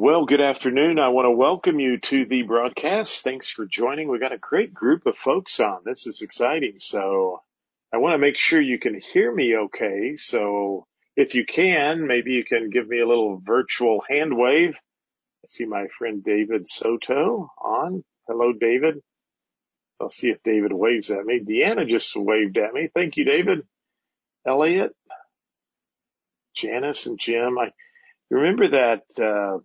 Well, good afternoon. I want to welcome you to the broadcast. Thanks for joining. We've got a great group of folks on. This is exciting. So I want to make sure you can hear me okay. So if you can, maybe you can give me a little virtual hand wave. I see my friend David Soto on. Hello, David. I'll see if David waves at me. Deanna just waved at me. Thank you, David. Elliot, Janice, and Jim. I remember that uh,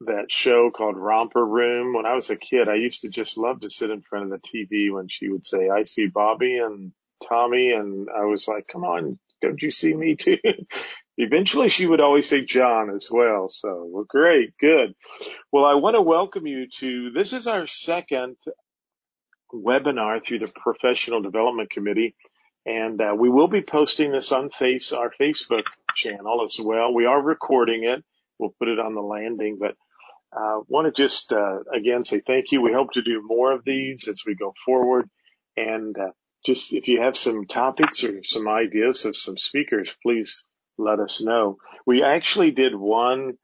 that show called Romper Room. When I was a kid, I used to just love to sit in front of the TV when she would say, I see Bobby and Tommy. And I was like, come on, don't you see me too? Eventually she would always say John as well. So well, great. Good. Well, I want to welcome you to, this is our second webinar through the Professional Development Committee. And uh, we will be posting this on face our Facebook channel as well. We are recording it. We'll put it on the landing, but uh, want to just uh, again say thank you. We hope to do more of these as we go forward, and uh, just if you have some topics or some ideas of some speakers, please let us know. We actually did one.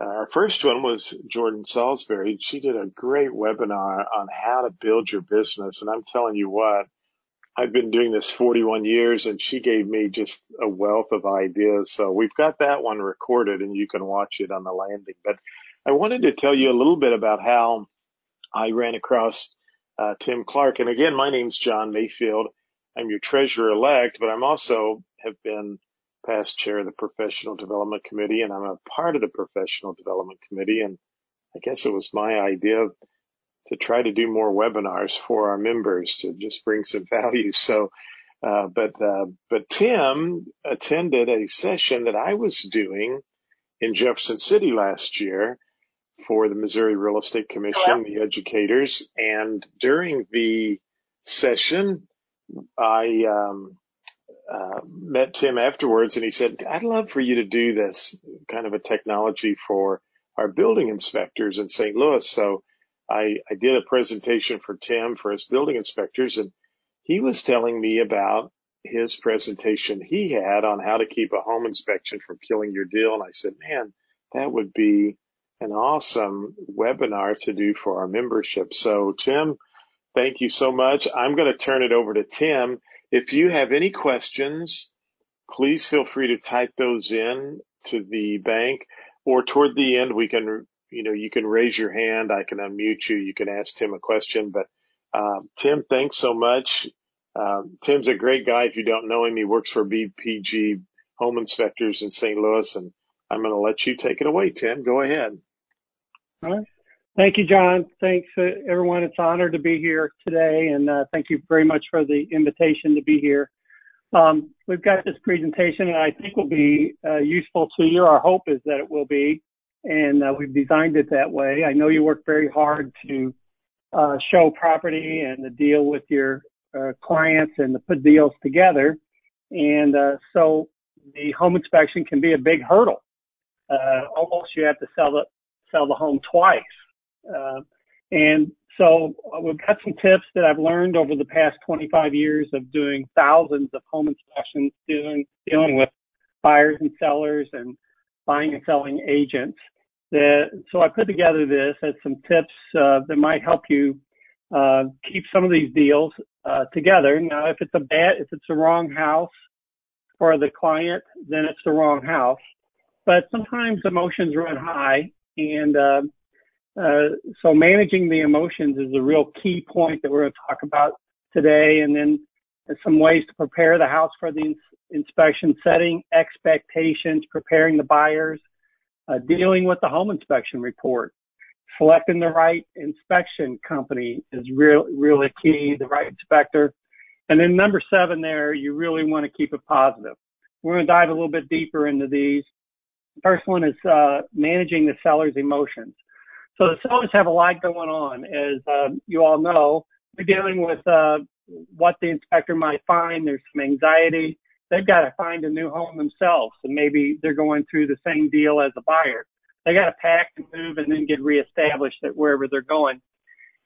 Uh, our first one was Jordan Salisbury. She did a great webinar on how to build your business, and I'm telling you what, I've been doing this 41 years and she gave me just a wealth of ideas. So we've got that one recorded and you can watch it on the landing. But I wanted to tell you a little bit about how I ran across uh, Tim Clark. And again, my name's John Mayfield. I'm your treasurer elect, but I'm also have been past chair of the professional development committee and I'm a part of the professional development committee. And I guess it was my idea to try to do more webinars for our members to just bring some value. So, uh, but, uh, but Tim attended a session that I was doing in Jefferson City last year for the Missouri Real Estate Commission, the educators. And during the session, I, um, uh, met Tim afterwards and he said, I'd love for you to do this kind of a technology for our building inspectors in St. Louis. So I, I did a presentation for Tim for his building inspectors and he was telling me about his presentation he had on how to keep a home inspection from killing your deal. And I said, man, that would be an awesome webinar to do for our membership. So Tim, thank you so much. I'm going to turn it over to Tim. If you have any questions, please feel free to type those in to the bank or toward the end, we can you know, you can raise your hand. I can unmute you. You can ask Tim a question. But uh, Tim, thanks so much. Uh, Tim's a great guy. If you don't know him, he works for BPG Home Inspectors in St. Louis, and I'm going to let you take it away, Tim. Go ahead. All right. Thank you, John. Thanks, uh, everyone. It's an honor to be here today, and uh, thank you very much for the invitation to be here. Um, we've got this presentation, and I think will be uh, useful to you. Our hope is that it will be and uh, we've designed it that way. I know you work very hard to uh, show property and to deal with your uh, clients and to put deals together. And so the home inspection can be a big hurdle. Uh, almost you have to sell the sell the home twice. Uh, and so we've got some tips that I've learned over the past 25 years of doing thousands of home inspections, dealing dealing with buyers and sellers and buying and selling agents that, so I put together this as some tips uh, that might help you uh, keep some of these deals uh, together. Now, if it's a bad, if it's the wrong house for the client, then it's the wrong house. But sometimes emotions run high, and uh, uh, so managing the emotions is a real key point that we're going to talk about today. And then some ways to prepare the house for the ins- inspection, setting expectations, preparing the buyers uh, dealing with the home inspection report, selecting the right inspection company is real, really key, the right inspector. And then number seven there, you really want to keep it positive. We're going to dive a little bit deeper into these. First one is uh, managing the seller's emotions. So the sellers have a lot going on. As uh, you all know, we're dealing with uh, what the inspector might find. There's some anxiety they've got to find a new home themselves and maybe they're going through the same deal as a buyer. They got to pack and move and then get reestablished at wherever they're going.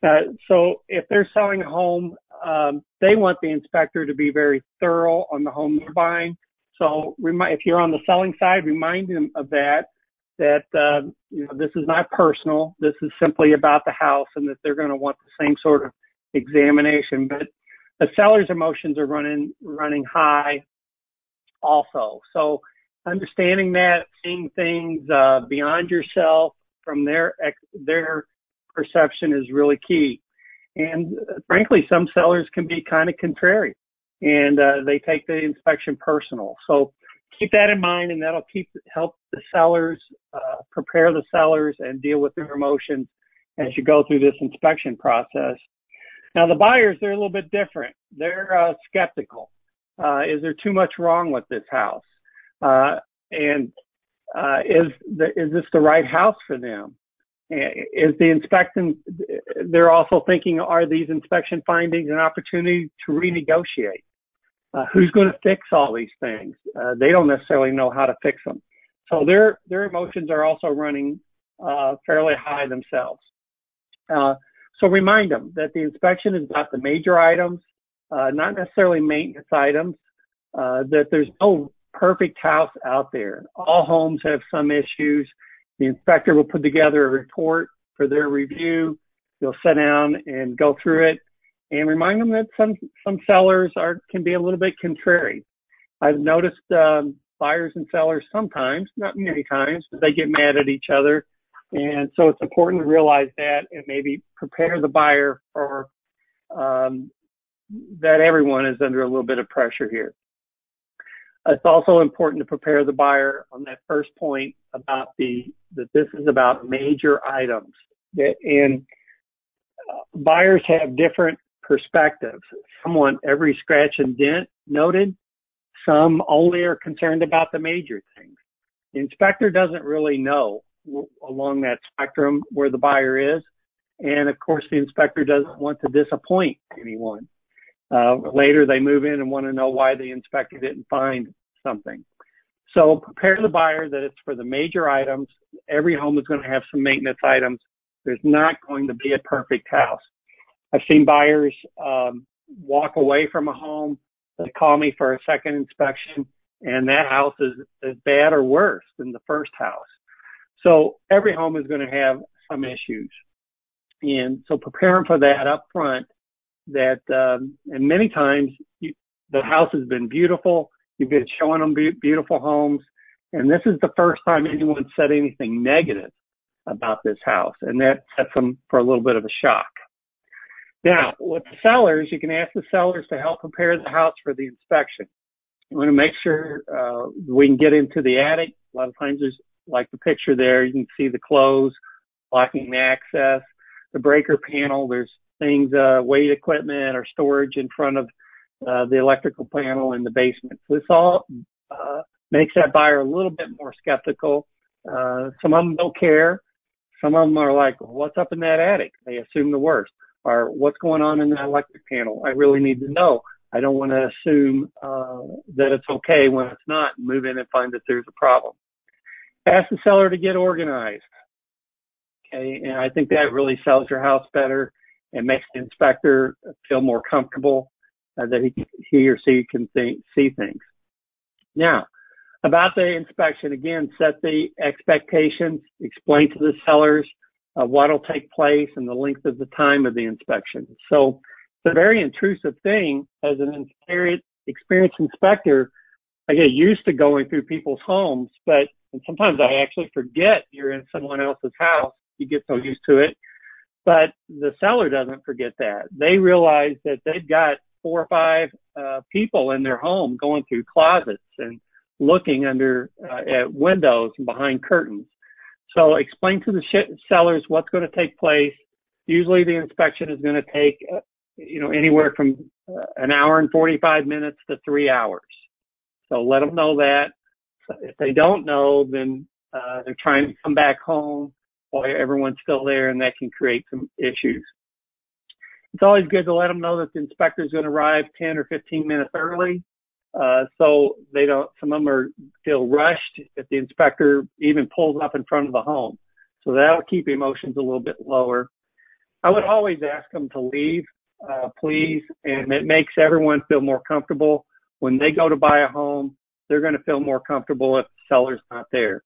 Uh, so if they're selling a home, um, they want the inspector to be very thorough on the home they're buying. So if you're on the selling side, remind them of that. that uh, you know this is not personal. This is simply about the house, and that they're going to want the same sort of examination. But the seller's emotions are running running high, also. So understanding that, seeing things uh, beyond yourself from their their perception is really key. And uh, frankly, some sellers can be kind of contrary, and uh, they take the inspection personal. So keep that in mind, and that'll keep help the sellers uh, prepare the sellers and deal with their emotions as you go through this inspection process. Now, the buyers they're a little bit different. They're uh, skeptical. Uh, is there too much wrong with this house? Uh, and uh, is the, is this the right house for them? Is the inspection? They're also thinking: Are these inspection findings an opportunity to renegotiate? Uh, who's going to fix all these things? Uh, they don't necessarily know how to fix them. So their their emotions are also running uh, fairly high themselves. Uh, so remind them that the inspection is about the major items, uh, not necessarily maintenance items. Uh, that there's no perfect house out there. All homes have some issues. The inspector will put together a report for their review. They'll sit down and go through it and remind them that some some sellers are can be a little bit contrary. I've noticed um, buyers and sellers sometimes, not many times, but they get mad at each other, and so it's important to realize that and maybe prepare the buyer for um, that everyone is under a little bit of pressure here. It's also important to prepare the buyer on that first point about the that this is about major items that and uh, buyers have different perspectives. Some want every scratch and dent noted. Some only are concerned about the major things. The inspector doesn't really know along that spectrum where the buyer is. And of course, the inspector doesn't want to disappoint anyone. Uh, later, they move in and want to know why the inspector didn't find something. So prepare the buyer that it's for the major items. Every home is going to have some maintenance items. There's not going to be a perfect house. I've seen buyers um, walk away from a home. They call me for a second inspection, and that house is as bad or worse than the first house. So every home is going to have some issues, and so preparing for that up front. That um, and many times you, the house has been beautiful. You've been showing them be- beautiful homes, and this is the first time anyone said anything negative about this house, and that sets them for a little bit of a shock. Now, with the sellers, you can ask the sellers to help prepare the house for the inspection. You want to make sure uh, we can get into the attic. A lot of times there's like the picture there, you can see the clothes, blocking the access, the breaker panel. There's things, uh, weight equipment or storage in front of uh, the electrical panel in the basement. So this all uh, makes that buyer a little bit more skeptical. Uh, some of them don't care. Some of them are like, what's up in that attic? They assume the worst or what's going on in that electric panel. I really need to know. I don't want to assume uh, that it's okay when it's not move in and find that there's a problem. Ask the seller to get organized. Okay, and I think that really sells your house better and makes the inspector feel more comfortable uh, that he he or she can think, see things. Now, about the inspection, again, set the expectations, explain to the sellers uh, what will take place and the length of the time of the inspection. So it's a very intrusive thing as an experienced inspector. I get used to going through people's homes, but and sometimes I actually forget you're in someone else's house. You get so used to it. But the seller doesn't forget that. They realize that they've got four or five uh, people in their home going through closets and looking under uh, at windows and behind curtains. So explain to the sh- sellers what's going to take place. Usually the inspection is going to take, uh, you know, anywhere from uh, an hour and 45 minutes to three hours. So let them know that. If they don't know, then uh, they're trying to come back home while everyone's still there, and that can create some issues. It's always good to let them know that the inspector is going to arrive 10 or 15 minutes early uh, so they don't, some of them are, feel rushed if the inspector even pulls up in front of the home. So that'll keep emotions a little bit lower. I would always ask them to leave, uh, please, and it makes everyone feel more comfortable. When they go to buy a home, they're going to feel more comfortable if the seller's not there.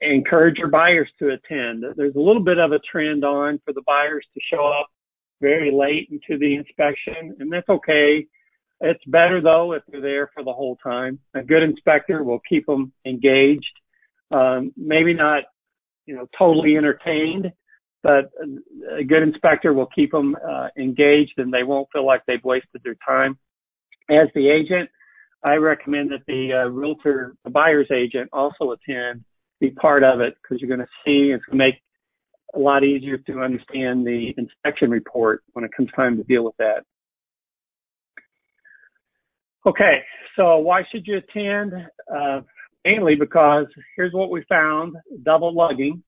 encourage your buyers to attend. There's a little bit of a trend on for the buyers to show up very late into the inspection, and that's okay. It's better though if they're there for the whole time. A good inspector will keep them engaged. Um, maybe not, you know, totally entertained, but a good inspector will keep them uh, engaged and they won't feel like they've wasted their time. As the agent, I recommend that the uh, realtor, the buyer's agent also attend, be part of it because you're going to see it's going to make a lot easier to understand the inspection report when it comes time to deal with that. Okay, so why should you attend? Uh, mainly because here's what we found, double lugging.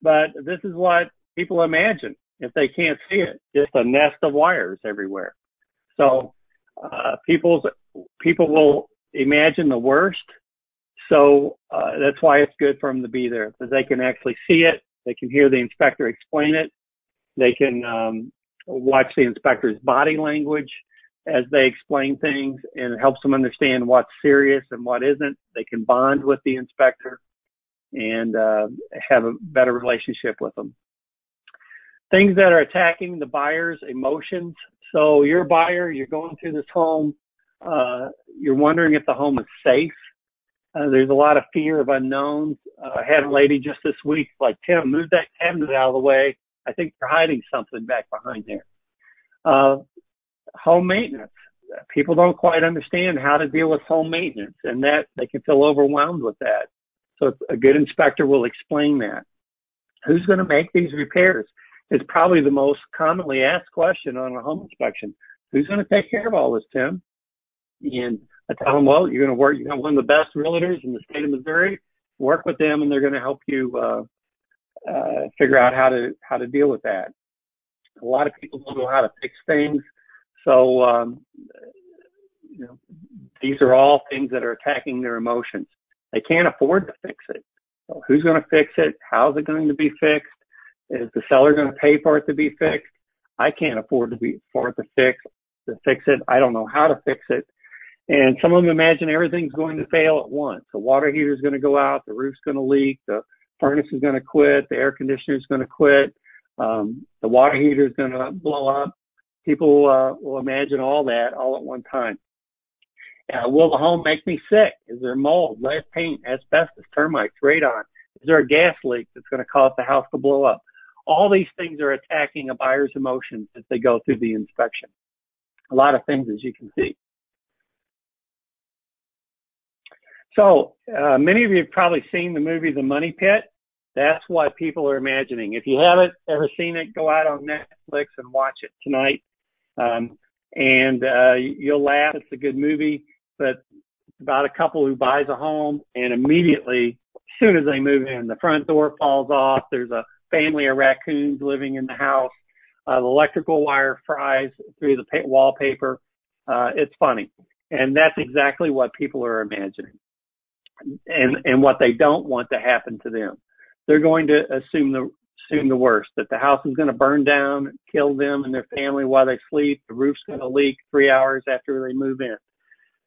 But this is what people imagine if they can't see it, just a nest of wires everywhere. So, uh, people's, people will imagine the worst. So, uh, that's why it's good for them to be there because they can actually see it. They can hear the inspector explain it. They can, um, watch the inspector's body language as they explain things and it helps them understand what's serious and what isn't. They can bond with the inspector and uh, have a better relationship with them. Things that are attacking the buyer's emotions. So you're a buyer, you're going through this home, uh, you're wondering if the home is safe. Uh, there's a lot of fear of unknowns. Uh, I had a lady just this week like, Tim, move that cabinet out of the way. I think you're hiding something back behind there. Uh, home maintenance. People don't quite understand how to deal with home maintenance and that they can feel overwhelmed with that. So a good inspector will explain that. Who's going to make these repairs? It's probably the most commonly asked question on a home inspection. Who's going to take care of all this, Tim? And I tell them, well, you're going to work, you're one of the best realtors in the state of Missouri. Work with them and they're going to help you, uh, uh, figure out how to, how to deal with that. A lot of people don't know how to fix things. So, um, you know, these are all things that are attacking their emotions. They can't afford to fix it. So who's going to fix it? How's it going to be fixed? Is the seller going to pay for it to be fixed? I can't afford to be for it to fix to fix it. I don't know how to fix it. And some of them imagine everything's going to fail at once. The water heater is going to go out, the roof's going to leak, the furnace is going to quit, the air conditioner is going to quit, um, the water heater is going to blow up people uh, will imagine all that all at one time. Uh, will the home make me sick? Is there mold, lead paint, asbestos, termites, radon? Is there a gas leak that's going to cause the house to blow up? All these things are attacking a buyer's emotions as they go through the inspection. A lot of things, as you can see. So, uh, many of you have probably seen the movie The Money Pit. That's what people are imagining. If you haven't ever seen it, go out on Netflix and watch it tonight. Um, and uh, you'll laugh. It's a good movie, but it's about a couple who buys a home and immediately, as soon as they move in, the front door falls off. There's a family of raccoons living in the house. Uh, the electrical wire fries through the pa- wallpaper. Uh, it's funny. And that's exactly what people are imagining and, and what they don't want to happen to them. They're going to assume the assume the worst, that the house is going to burn down, kill them and their family while they sleep. The roof's going to leak three hours after they move in.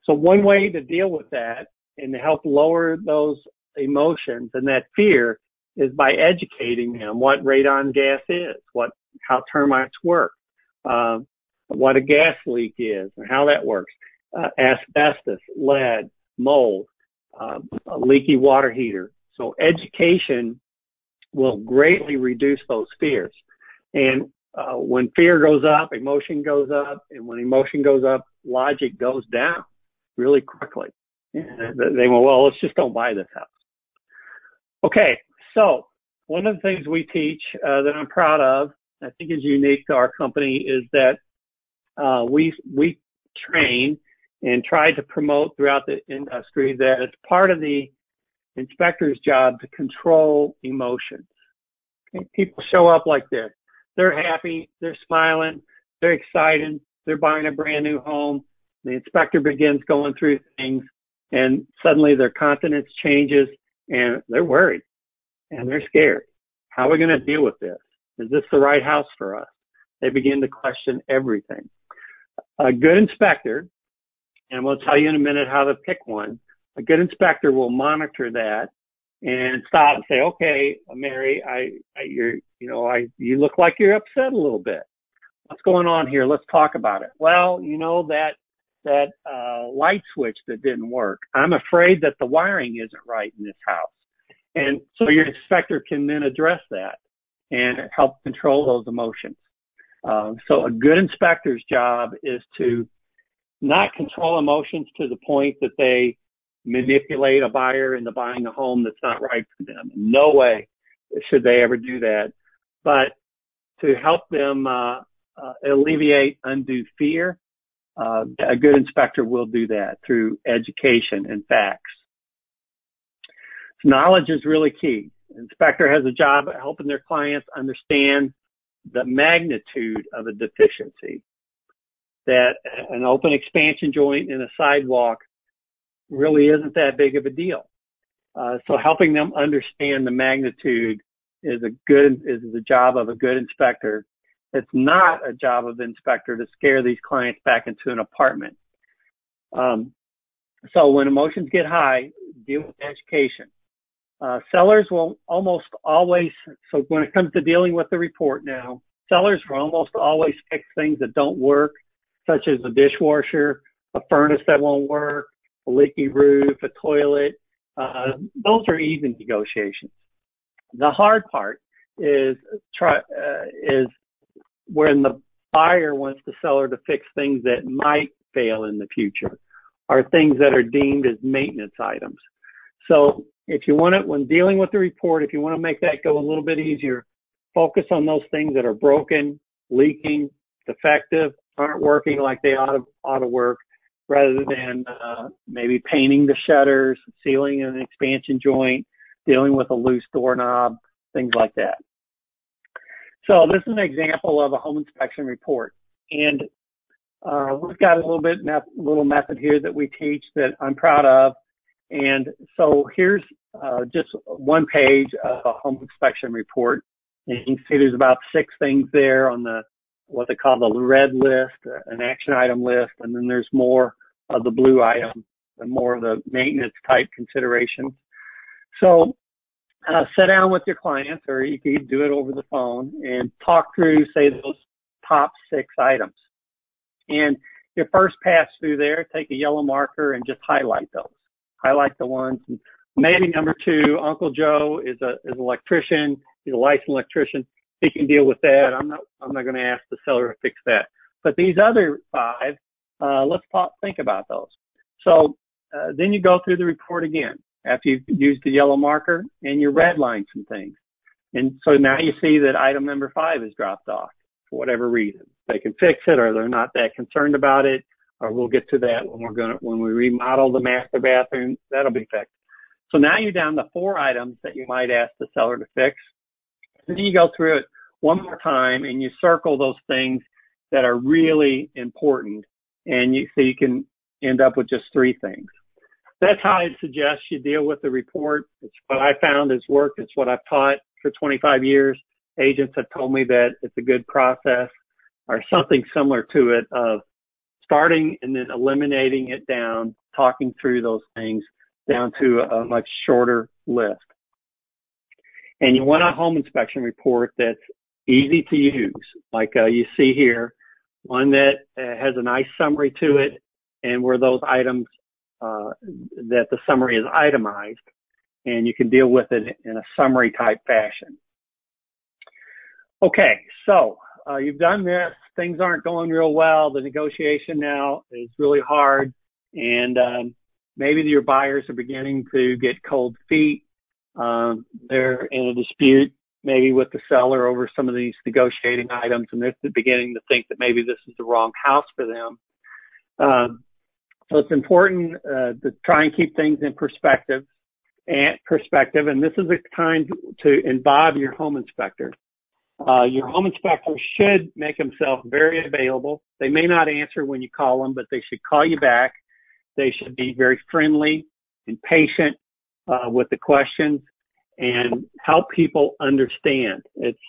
So one way to deal with that and to help lower those emotions and that fear is by educating them what radon gas is, what, how termites work, um, what a gas leak is and how that works, uh, asbestos, lead, mold, um, a leaky water heater. So education will greatly reduce those fears. And uh, when fear goes up, emotion goes up, and when emotion goes up, logic goes down really quickly. And they will, well, let's just don't buy this house. Okay, so one of the things we teach uh, that I'm proud of, I think is unique to our company, is that uh, we we train and try to promote throughout the industry that it's part of the inspector's job to control emotions. Okay? People show up like this. They're happy, they're smiling, they're excited, they're buying a brand new home. The inspector begins going through things and suddenly their confidence changes and they're worried and they're scared. How are we going to deal with this? Is this the right house for us? They begin to question everything. A good inspector, and we'll tell you in a minute how to pick one, a good inspector will monitor that and stop and say, okay, Mary, I, I you're, you know, I, you look like you're upset a little bit. What's going on here? Let's talk about it. Well, you know, that, that, uh, light switch that didn't work. I'm afraid that the wiring isn't right in this house. And so your inspector can then address that and help control those emotions. Um, so a good inspector's job is to not control emotions to the point that they manipulate a buyer into buying a home that's not right for them. No way should they ever do that. But to help them uh, uh, alleviate undue fear, uh, a good inspector will do that through education and facts. So knowledge is really key. Inspector has a job of helping their clients understand the magnitude of a deficiency. That an open expansion joint in a sidewalk really isn't that big of a deal. Uh, so helping them understand the magnitude is a good is the job of a good inspector. It's not a job of inspector to scare these clients back into an apartment. Um, so when emotions get high, deal with education. Uh, sellers will almost always, so when it comes to dealing with the report now, sellers will almost always fix things that don't work, such as a dishwasher, a furnace that won't work, a leaky roof, a toilet. Uh, those are easy negotiations. The hard part is try, uh, is when the buyer wants the seller to fix things that might fail in the future or things that are deemed as maintenance items. So if you want to, when dealing with the report, if you want to make that go a little bit easier, focus on those things that are broken, leaking, defective, aren't working like they ought to, ought to work, rather than uh, maybe painting the shutters, sealing an expansion joint, dealing with a loose doorknob, things like that. So this is an example of a home inspection report. And uh, we've got a little bit little method here that we teach that I'm proud of. And so here's uh, just one page of a home inspection report. And you can see there's about six things there on the what they call the red list, an action item list, and then there's more of the blue item, and more of the maintenance type considerations. So uh, sit down with your clients, or you can do it over the phone and talk through, say, those top six items. And your first pass through there, take a yellow marker and just highlight those. Highlight the ones. Maybe number two, Uncle Joe is a is an electrician. He's a licensed electrician. He can deal with that. I'm not I'm not going to ask the seller to fix that. But these other five, uh, let's think about those. So uh, then you go through the report again after you've used the yellow marker and you redline some things. And so now you see that item number five is dropped off for whatever reason. They can fix it or they're not that concerned about it, or we'll get to that when we're gonna when we remodel the master bathroom. That'll be fixed. So now you're down to four items that you might ask the seller to fix. And then you go through it one more time and you circle those things that are really important and you so you can end up with just three things. That's how I suggest you deal with the report. It's what I found has worked. It's what I've taught for 25 years. Agents have told me that it's a good process or something similar to it of starting and then eliminating it down, talking through those things down to a much shorter list. And you want a home inspection report that's easy to use, like uh, you see here, one that uh, has a nice summary to it and where those items uh, that the summary is itemized and you can deal with it in a summary type fashion. Okay, so uh, you've done this. Things aren't going real well. The negotiation now is really hard, and um, maybe your buyers are beginning to get cold feet. Um, they're in a dispute maybe with the seller over some of these negotiating items and they're beginning to think that maybe this is the wrong house for them. Um, so it's important uh, to try and keep things in perspective and perspective. And this is a time to involve your home inspector. Uh, your home inspector should make himself very available. They may not answer when you call them, but they should call you back. They should be very friendly and patient uh, with the questions and help people understand. It's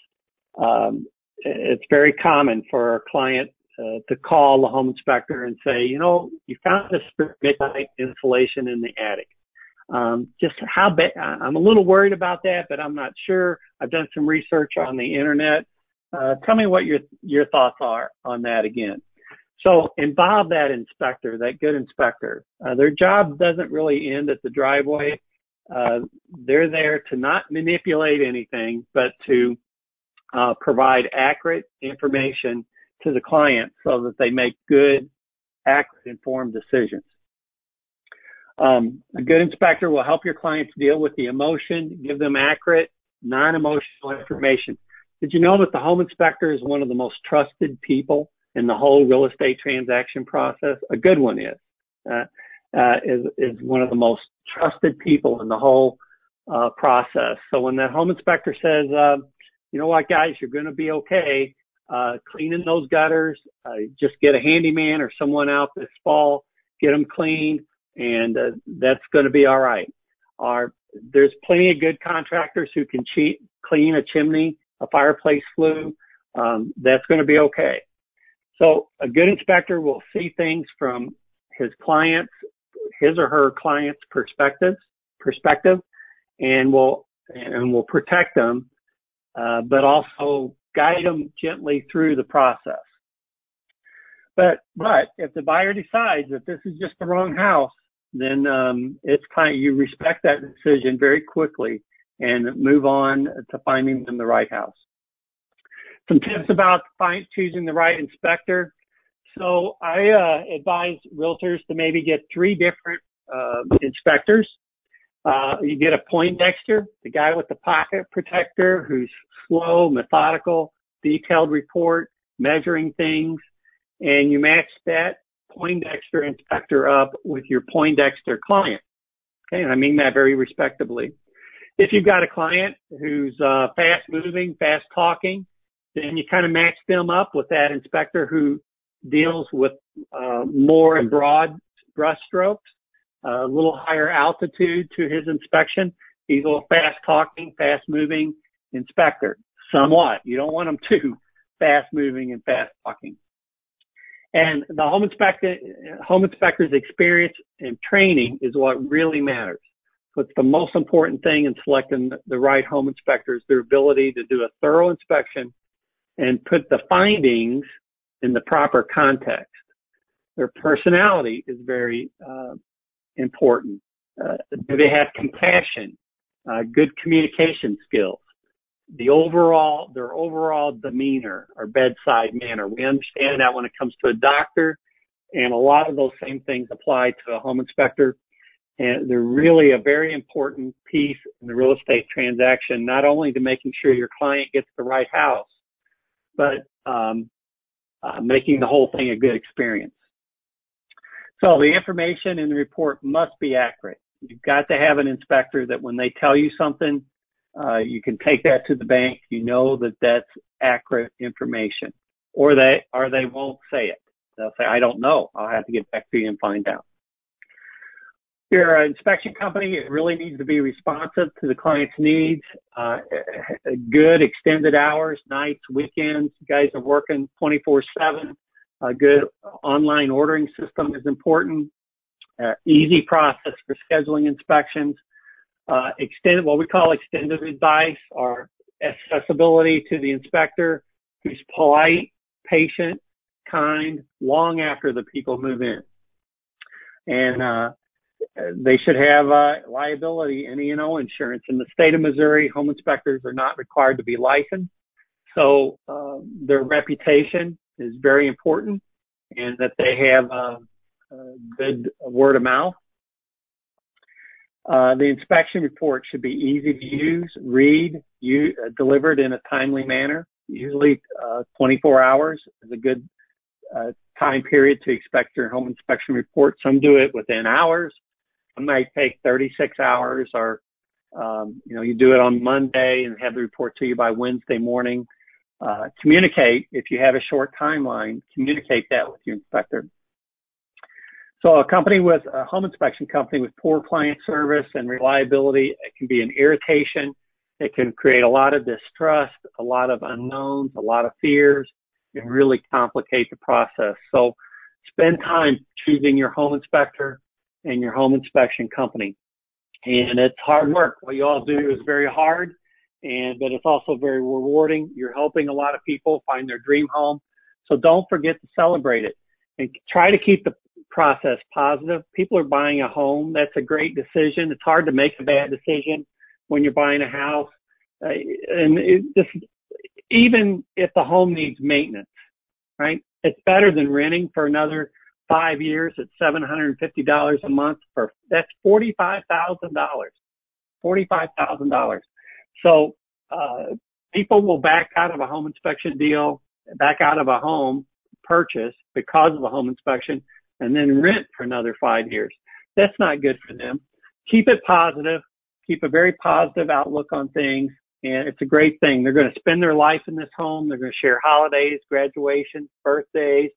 um, it's very common for a client uh, to call the home inspector and say, you know, you found this midnight insulation in the attic. Um, just how bad, I'm a little worried about that, but I'm not sure. I've done some research on the internet. Uh, tell me what your, your thoughts are on that again. So involve that inspector, that good inspector. Uh, their job doesn't really end at the driveway. Uh, they're there to not manipulate anything, but to uh, provide accurate information to the client so that they make good, accurate, informed decisions. Um, a good inspector will help your clients deal with the emotion, give them accurate, non-emotional information. Did you know that the home inspector is one of the most trusted people in the whole real estate transaction process? A good one is. Uh, uh, is is one of the most trusted people in the whole uh, process. So when that home inspector says, uh, you know what, guys, you're going to be okay, uh, cleaning those gutters, uh, just get a handyman or someone out this fall, get them cleaned, and uh, that's going to be all right. Our, there's plenty of good contractors who can cheat, clean a chimney, a fireplace flue. Um, that's going to be okay. So a good inspector will see things from his client's, his or her client's perspective, perspective, and will and will protect them, uh, but also guide them gently through the process. But but if the buyer decides that this is just the wrong house, then um, it's kind of, you respect that decision very quickly and move on to finding them the right house. Some tips about find, choosing the right inspector. So I uh, advise realtors to maybe get three different uh, inspectors. Uh, you get a Poindexter, the guy with the pocket protector who's slow, methodical, detailed report, measuring things, and you match that Poindexter inspector up with your Poindexter client. Okay, and I mean that very respectably. If you've got a client who's uh, fast moving, fast talking, then you kind of match them up with that inspector who deals with uh, more and broad brush strokes, a little higher altitude to his inspection. He's a little fast talking, fast moving inspector. Somewhat. You don't want him too fast moving and fast talking. And the home inspector, home inspector's experience and training is what really matters. It's the most important thing in selecting the right home inspector is their ability to do a thorough inspection and put the findings in the proper context. Their personality is very uh, important. Uh, do they have compassion? Uh, good communication skills? the overall, their overall demeanor or bedside manner. We understand that when it comes to a doctor, and a lot of those same things apply to a home inspector. And they're really a very important piece in the real estate transaction, not only to making sure your client gets the right house, but um, uh, making the whole thing a good experience. So the information in the report must be accurate. You've got to have an inspector that when they tell you something, uh, you can take that to the bank. You know that that's accurate information, or they or they won't say it. They'll say, "I don't know. I'll have to get back to you and find out." Your inspection company it really needs to be responsive to the client's needs. Uh, good extended hours, nights, weekends. You guys are working 24/7. A good online ordering system is important. Uh, easy process for scheduling inspections uh, extended, what we call extended advice or accessibility to the inspector who's polite, patient, kind, long after the people move in. And, uh, they should have, uh, liability and E&O insurance. In the state of Missouri, home inspectors are not required to be licensed. So, uh, their reputation is very important and that they have, uh, a good word of mouth uh, the inspection report should be easy to use, read, delivered in a timely manner. Usually, uh, 24 hours is a good uh, time period to expect your home inspection report. Some do it within hours. Some might take 36 hours, or um, you know, you do it on Monday and have the report to you by Wednesday morning. Uh, communicate if you have a short timeline. Communicate that with your inspector. So a company with a home inspection company with poor client service and reliability, it can be an irritation. It can create a lot of distrust, a lot of unknowns, a lot of fears, and really complicate the process. So spend time choosing your home inspector and your home inspection company. and it's hard work. What you all do is very hard, and but it's also very rewarding. You're helping a lot of people find their dream home, so don't forget to celebrate it and try to keep the process positive. People are buying a home. That's a great decision. It's hard to make a bad decision when you're buying a house, uh, and it just even if the home needs maintenance, right? It's better than renting for another five years at $750 a month for, that's $45,000. $45,000. So, uh, people will back out of a home inspection deal, back out of a home purchase because of a home inspection and then rent for another five years. That's not good for them. Keep it positive. Keep a very positive outlook on things. And it's a great thing. They're going to spend their life in this home. They're going to share holidays, graduations, birthdays,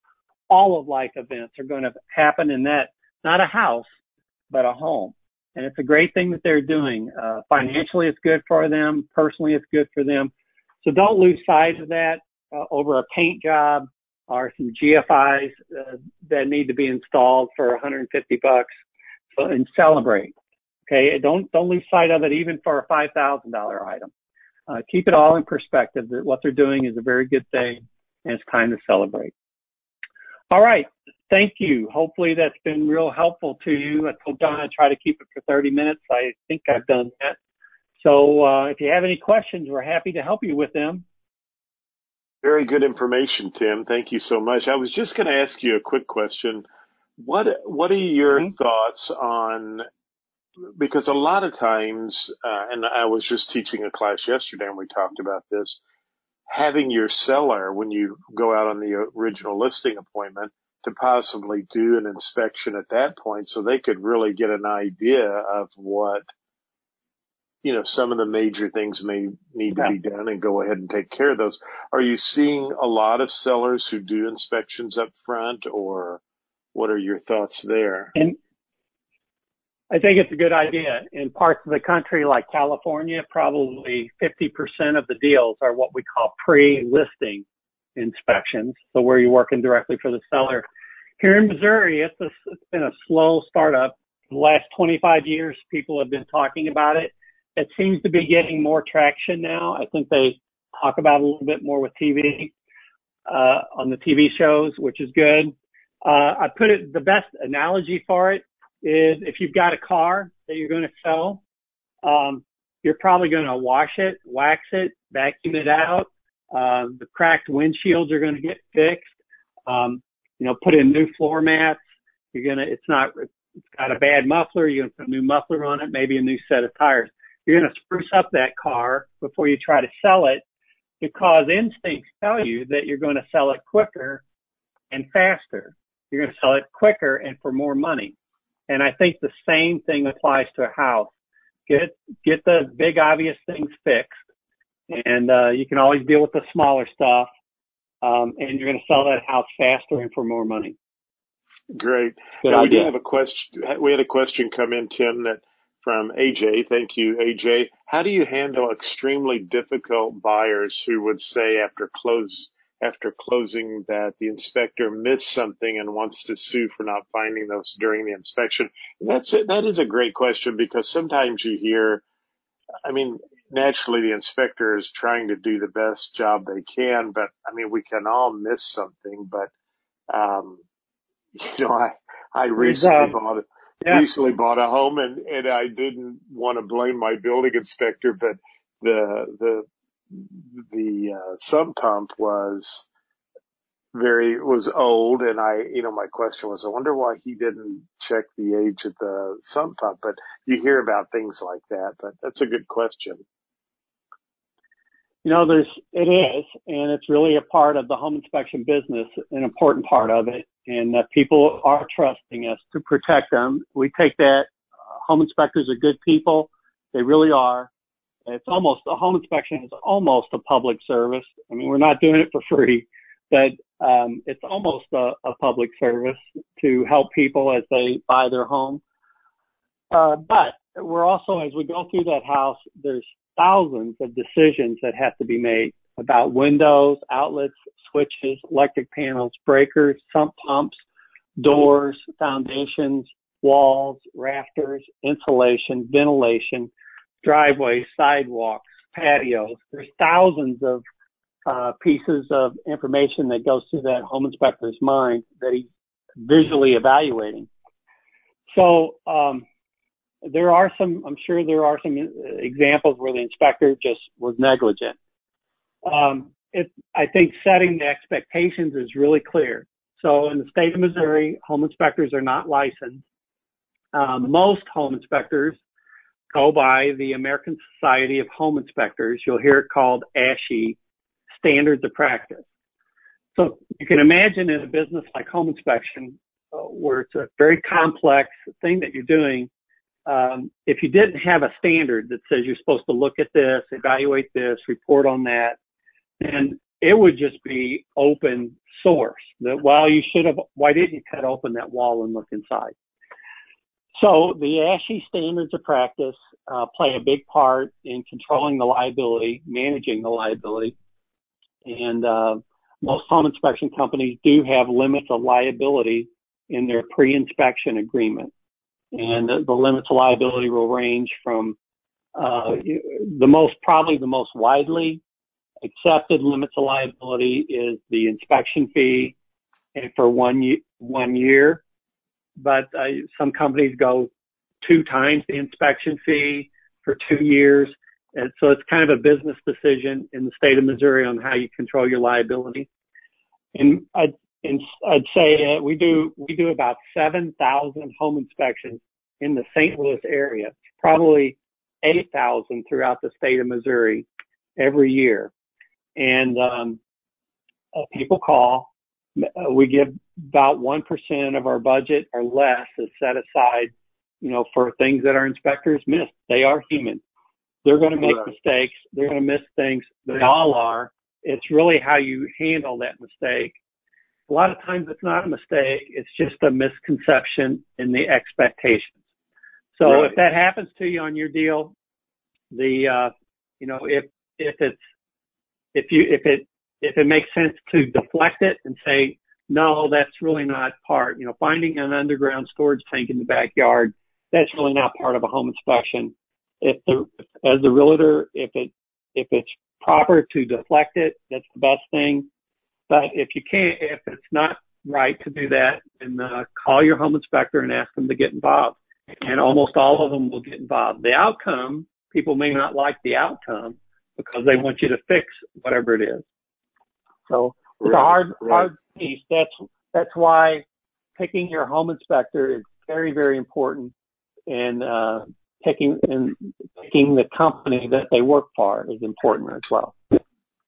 all of life events are going to happen in that, not a house, but a home. And it's a great thing that they're doing. Uh, financially, it's good for them. Personally, it's good for them. So don't lose sight of that uh, over a paint job or some GFIs uh, that need to be installed for 150 bucks. So, and celebrate. Okay, don't don't lose sight of it even for a five thousand dollar item. Uh, keep it all in perspective that what they're doing is a very good thing, and it's time to celebrate. All right. Thank you. Hopefully that's been real helpful to you. I told John I'd try to keep it for 30 minutes. I think I've done that. So uh, if you have any questions, we're happy to help you with them. Very good information, Tim. Thank you so much. I was just going to ask you a quick question. What What are your mm-hmm. thoughts on? Because a lot of times, uh, and I was just teaching a class yesterday, and we talked about this having your seller, when you go out on the original listing appointment, to possibly do an inspection at that point so they could really get an idea of what, you know, some of the major things may need to be done and go ahead and take care of those. Are you seeing a lot of sellers who do inspections up front or what are your thoughts there? And I think it's a good idea. In parts of the country like California, probably 50% of the deals are what we call pre-listing inspections. So where you're working directly for the seller. Here in Missouri, it's, a, it's been a slow startup. The last 25 years, people have been talking about it. It seems to be getting more traction now. I think they talk about it a little bit more with TV, uh, on the TV shows, which is good. Uh, I put it, the best analogy for it is if you've got a car that you're going to sell, um, you're probably going to wash it, wax it, vacuum it out. Uh, the cracked windshields are going to get fixed. Um, you know, put in new floor mats. You're going to, it's not, it's got a bad muffler. You're going to put a new muffler on it, maybe a new set of tires. You're going to spruce up that car before you try to sell it because instincts tell you that you're going to sell it quicker and faster. You're going to sell it quicker and for more money. And I think the same thing applies to a house. Get, get the big obvious things fixed and, uh, you can always deal with the smaller stuff. Um, and you're going to sell that house faster and for more money. Great. Good now, we did have a question. We had a question come in, Tim, that from AJ. Thank you, AJ. How do you handle extremely difficult buyers who would say after close after closing that the inspector missed something and wants to sue for not finding those during the inspection? That's it. That is a great question because sometimes you hear, I mean, naturally the inspector is trying to do the best job they can, but I mean, we can all miss something, but, um, you know, I, I recently bought. Yeah. recently bought a home and, and I didn't want to blame my building inspector, but the, the, the uh, sump pump was very was old and I you know my question was I wonder why he didn't check the age of the sump pump but you hear about things like that but that's a good question. You know there's it is and it's really a part of the home inspection business an important part of it and that people are trusting us to protect them. We take that uh, home inspectors are good people. They really are it's almost a home inspection is almost a public service. I mean, we're not doing it for free, but um, it's almost a, a, public service to help people as they buy their home. Uh, but we're also, as we go through that house, there's thousands of decisions that have to be made about windows, outlets, switches, electric panels, breakers, sump pumps, doors, foundations, walls, rafters, insulation, ventilation, driveways, sidewalks, patios. There's thousands of uh, pieces of information that goes through that home inspector's mind that he's visually evaluating. So um, there are some, I'm sure there are some examples where the inspector just was negligent. Um, it, I think setting the expectations is really clear. So in the state of Missouri, home inspectors are not licensed. Um, most home inspectors go by the American Society of Home Inspectors. You'll hear it called ASHI, Standards of Practice. So you can imagine in a business like home inspection, uh, where it's a very complex thing that you're doing, um, if you didn't have a standard that says you're supposed to look at this, evaluate this, report on that, then it would just be open source. That while you should have. Why didn't you cut open that wall and look inside? So the ASHI standards of practice uh, play a big part in controlling the liability, managing the liability, and uh, most home inspection companies do have limits of liability in their pre-inspection agreement, and the, the limits of liability will range from uh, the most probably the most widely accepted limits of liability is the inspection fee and for one one year but some companies go two times the inspection fee for two years. And so it's kind of a business decision in the state of Missouri on how you control your liability. And I'd, and I'd say uh, we do we do about 7,000 home inspections in the St. Louis area, probably 8,000 throughout the state of Missouri every year. And um, uh, people call. Uh, we give about 1% of our budget or less is set aside, you know, for things that our inspectors miss. They are human. They're going to make mistakes. They're going to miss things. They all are. It's really how you handle that mistake. A lot of times it's not a mistake. It's just a misconception in the expectations. So right. if that happens to you on your deal, the, uh, you know, if, if it's, if you, if it, if it makes sense to deflect it and say, no, that's really not part. You know, finding an underground storage tank in the backyard, that's really not part of a home inspection. If the, as the realtor, if it, if it's proper to deflect it, that's the best thing. But if you can't, if it's not right to do that, then uh, call your home inspector and ask them to get involved. And almost all of them will get involved. The outcome, people may not like the outcome because they want you to fix whatever it is. So it's right, a hard, right. hard piece. That's that's why picking your home inspector is very, very important, and uh, picking and picking the company that they work for is important as well.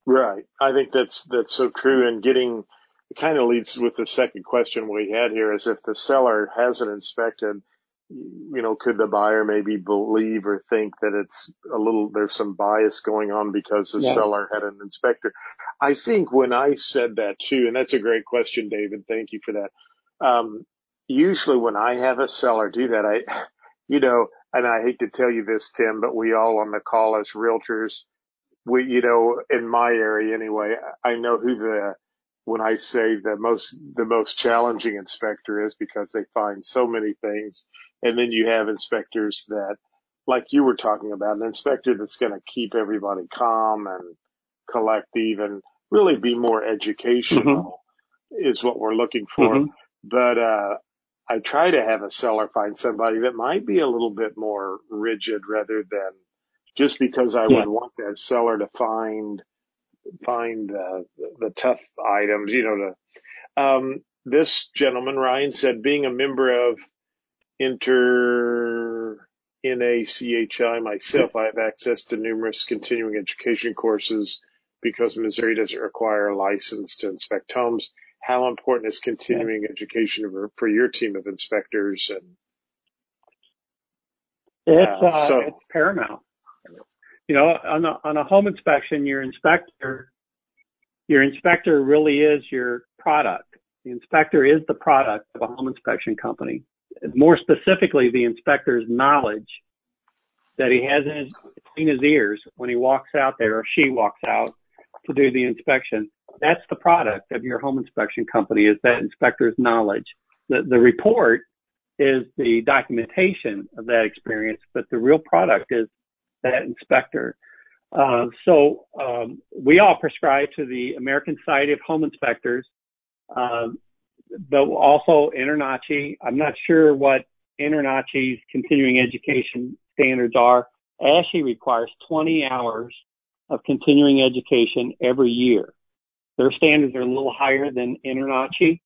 Right. I think that's that's so true. And getting it kind of leads with the second question we had here is if the seller hasn't inspected you know, could the buyer maybe believe or think that it's a little, there's some bias going on because the yeah. seller had an inspector? I think when I said that too, and that's a great question, David. Thank you for that. Um, usually when I have a seller do that, I, you know, and I hate to tell you this, Tim, but we all on the call as realtors, we, you know, in my area anyway, I know who the, when I say the most, the most challenging inspector is because they find so many things and then you have inspectors that, like you were talking about, an inspector that's going to keep everybody calm and collective and really be more educational mm-hmm. is what we're looking for. Mm-hmm. But, uh, I try to have a seller find somebody that might be a little bit more rigid rather than just because I yeah. would want that seller to find, find, uh, the tough items, you know, to, um, this gentleman, Ryan said being a member of enter NACHI myself, I have access to numerous continuing education courses because Missouri doesn't require a license to inspect homes. How important is continuing education for, for, your team of inspectors? And it's, uh, uh, so, it's paramount. You know, on a, on a home inspection, your inspector, your inspector really is your product. The inspector is the product of a home inspection company more specifically, the inspector's knowledge that he has in his, ears when he walks out there or she walks out to do the inspection. That's the product of your home inspection company is that inspector's knowledge. The, the report is the documentation of that experience, but the real product is that inspector. Uh, so um, we all prescribe to the American Society of Home Inspectors, um, but also InterNACHI. I'm not sure what InterNACHI's continuing education standards are. ASHI requires 20 hours of continuing education every year. Their standards are a little higher than InterNACHI.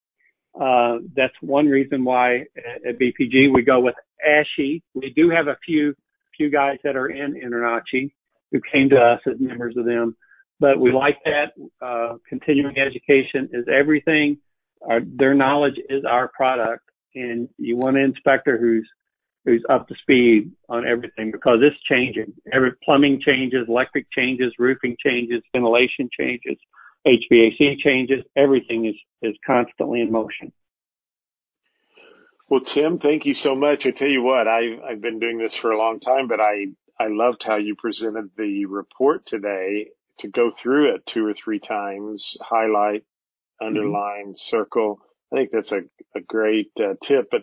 Uh, that's one reason why at BPG we go with ASHI. We do have a few few guys that are in InterNACHI who came to us as members of them, but we like that. Uh, continuing education is everything. Our, their knowledge is our product, and you want an inspector who's who's up to speed on everything because it's changing. Every plumbing changes, electric changes, roofing changes, ventilation changes, HVAC changes. Everything is is constantly in motion. Well, Tim, thank you so much. I tell you what, I, I've been doing this for a long time, but I, I loved how you presented the report today to go through it two or three times, highlight, underline, mm-hmm. circle. I think that's a, a great uh, tip, but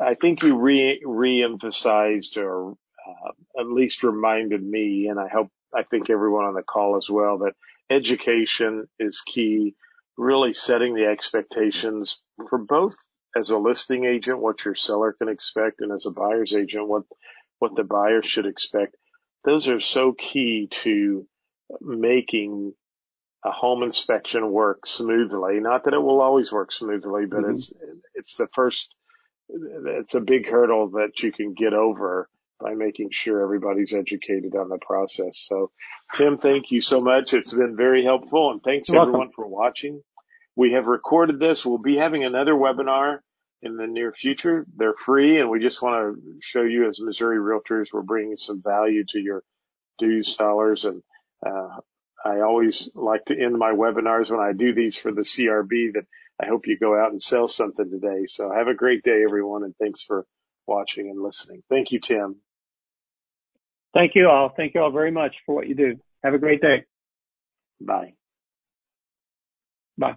I think you re, re-emphasized or uh, at least reminded me, and I hope, I think everyone on the call as well, that education is key, really setting the expectations for both as a listing agent, what your seller can expect, and as a buyer's agent, what, what the buyer should expect. Those are so key to making a home inspection work smoothly. Not that it will always work smoothly, but mm-hmm. it's, it's the first, it's a big hurdle that you can get over by making sure everybody's educated on the process. So Tim, thank you so much. It's been very helpful and thanks You're everyone welcome. for watching. We have recorded this. We'll be having another webinar in the near future. They're free and we just want to show you as Missouri realtors, we're bringing some value to your dues dollars. And, uh, I always like to end my webinars when I do these for the CRB that I hope you go out and sell something today. So have a great day, everyone. And thanks for watching and listening. Thank you, Tim. Thank you all. Thank you all very much for what you do. Have a great day. Bye. Bye.